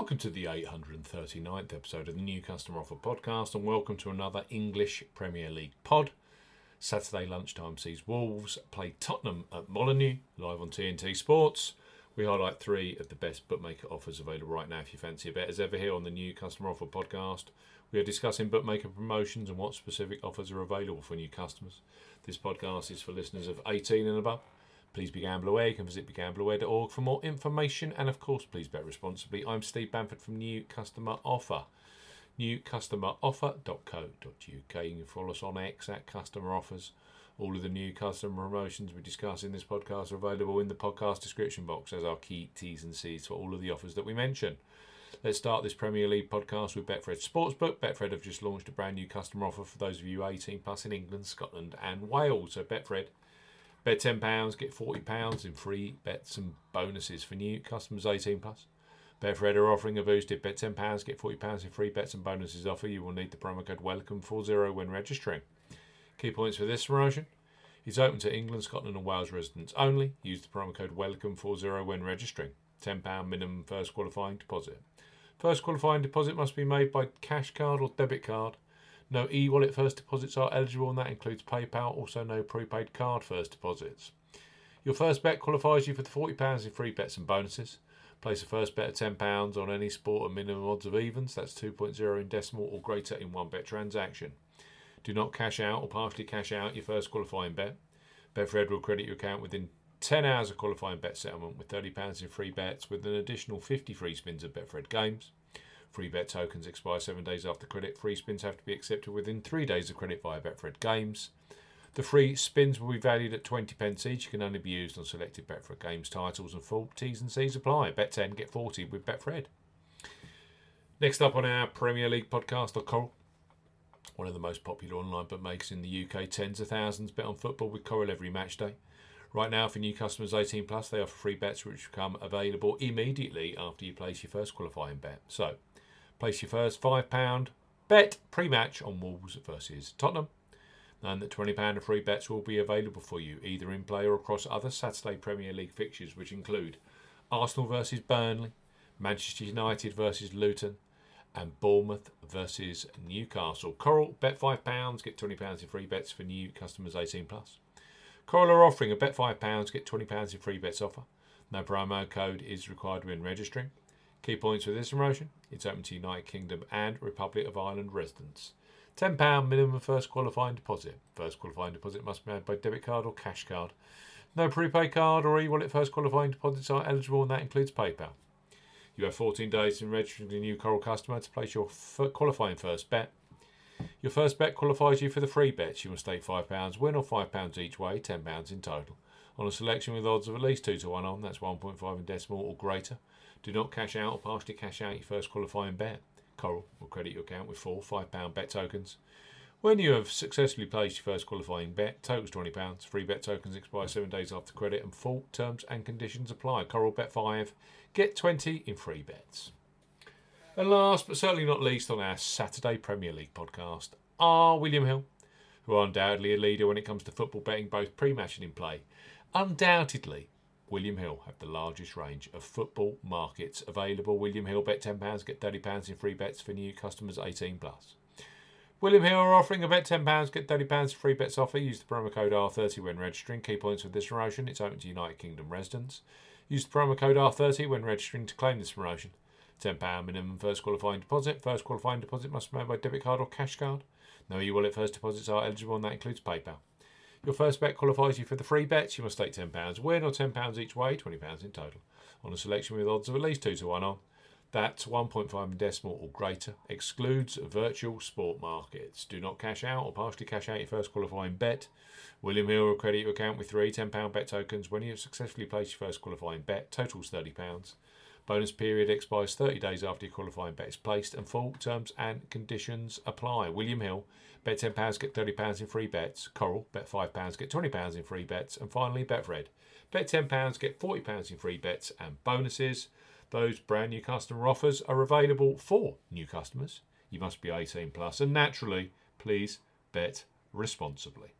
Welcome to the 839th episode of the New Customer Offer Podcast, and welcome to another English Premier League pod. Saturday lunchtime sees Wolves play Tottenham at Molineux, live on TNT Sports. We highlight three of the best bookmaker offers available right now if you fancy a bet. As ever, here on the New Customer Offer Podcast, we are discussing bookmaker promotions and what specific offers are available for new customers. This podcast is for listeners of 18 and above. Please be gamble aware. You can visit begambleaware.org for more information. And of course, please bet responsibly. I'm Steve Bamford from New Customer Offer. Newcustomeroffer.co.uk. You can follow us on X at Customer Offers. All of the new customer promotions we discuss in this podcast are available in the podcast description box as our key T's and C's for all of the offers that we mention. Let's start this Premier League podcast with Betfred Sportsbook. Betfred have just launched a brand new customer offer for those of you 18 plus in England, Scotland, and Wales. So Betfred Bet £10, get £40 in free bets and bonuses for new customers 18 plus. Betfred are offering a boosted bet £10, get £40 in free bets and bonuses offer. You will need the promo code WELCOME40 when registering. Key points for this promotion. It's open to England, Scotland, and Wales residents only. Use the promo code WELCOME40 when registering. £10 minimum first qualifying deposit. First qualifying deposit must be made by cash card or debit card no e wallet first deposits are eligible, and that includes PayPal, also no prepaid card first deposits. Your first bet qualifies you for the £40 in free bets and bonuses. Place a first bet of £10 on any sport at minimum odds of evens, that's 2.0 in decimal or greater in one bet transaction. Do not cash out or partially cash out your first qualifying bet. Betfred will credit your account within 10 hours of qualifying bet settlement with £30 in free bets with an additional 50 free spins of Betfred games. Free bet tokens expire seven days after credit. Free spins have to be accepted within three days of credit via Betfred Games. The free spins will be valued at 20 pence each. You can only be used on selected Betfred Games titles and full T's and C's apply. Bet 10, get 40 with Betfred. Next up on our Premier League podcast are Coral. One of the most popular online bookmakers in the UK. Tens of thousands bet on football with Coral every match day. Right now, for new customers 18 plus, they offer free bets which become available immediately after you place your first qualifying bet. So, Place your first £5 bet pre match on Wolves versus Tottenham. And that £20 of free bets will be available for you either in play or across other Saturday Premier League fixtures, which include Arsenal versus Burnley, Manchester United versus Luton, and Bournemouth versus Newcastle. Coral, bet £5, get £20 in free bets for new customers 18 plus. Coral are offering a bet £5, get £20 in free bets offer. No promo code is required when registering. Key points for this promotion it's open to United Kingdom and Republic of Ireland residents. £10 minimum first qualifying deposit. First qualifying deposit must be made by debit card or cash card. No prepaid card or e wallet first qualifying deposits are eligible, and that includes PayPal. You have 14 days in registering a new Coral customer to place your qualifying first bet. Your first bet qualifies you for the free bets. You must stake £5 win or £5 each way, £10 in total. On a selection with odds of at least 2 to 1 on, that's 1.5 in decimal or greater. Do not cash out or partially cash out your first qualifying bet. Coral will credit your account with four £5 bet tokens. When you have successfully placed your first qualifying bet, totals £20. Free bet tokens expire seven days after credit and full terms and conditions apply. Coral bet 5, get 20 in free bets. And last but certainly not least on our Saturday Premier League podcast are William Hill, who are undoubtedly a leader when it comes to football betting both pre match and in play. Undoubtedly William Hill have the largest range of football markets available. William Hill bet £10, get £30 in free bets for new customers 18 plus. William Hill are offering a bet £10, get £30 free bets offer. Use the promo code R30 when registering. Key points for this promotion it's open to United Kingdom residents. Use the promo code R30 when registering to claim this promotion. £10 minimum first qualifying deposit. First qualifying deposit must be made by debit card or cash card. No e wallet first deposits are eligible, and that includes PayPal. Your first bet qualifies you for the free bets. You must stake £10 win or £10 each way, £20 in total, on a selection with odds of at least 2 to 1 on. That's 1.5 in decimal or greater. Excludes virtual sport markets. Do not cash out or partially cash out your first qualifying bet. William Hill will credit your account with three £10 bet tokens when you have successfully placed your first qualifying bet. Totals £30. Bonus period expires 30 days after your qualifying bet is placed, and full terms and conditions apply. William Hill Bet £10, get £30 in free bets. Coral, bet £5, get £20 in free bets. And finally, Betfred. Bet £10, get £40 in free bets and bonuses. Those brand new customer offers are available for new customers. You must be 18 plus, and naturally, please bet responsibly.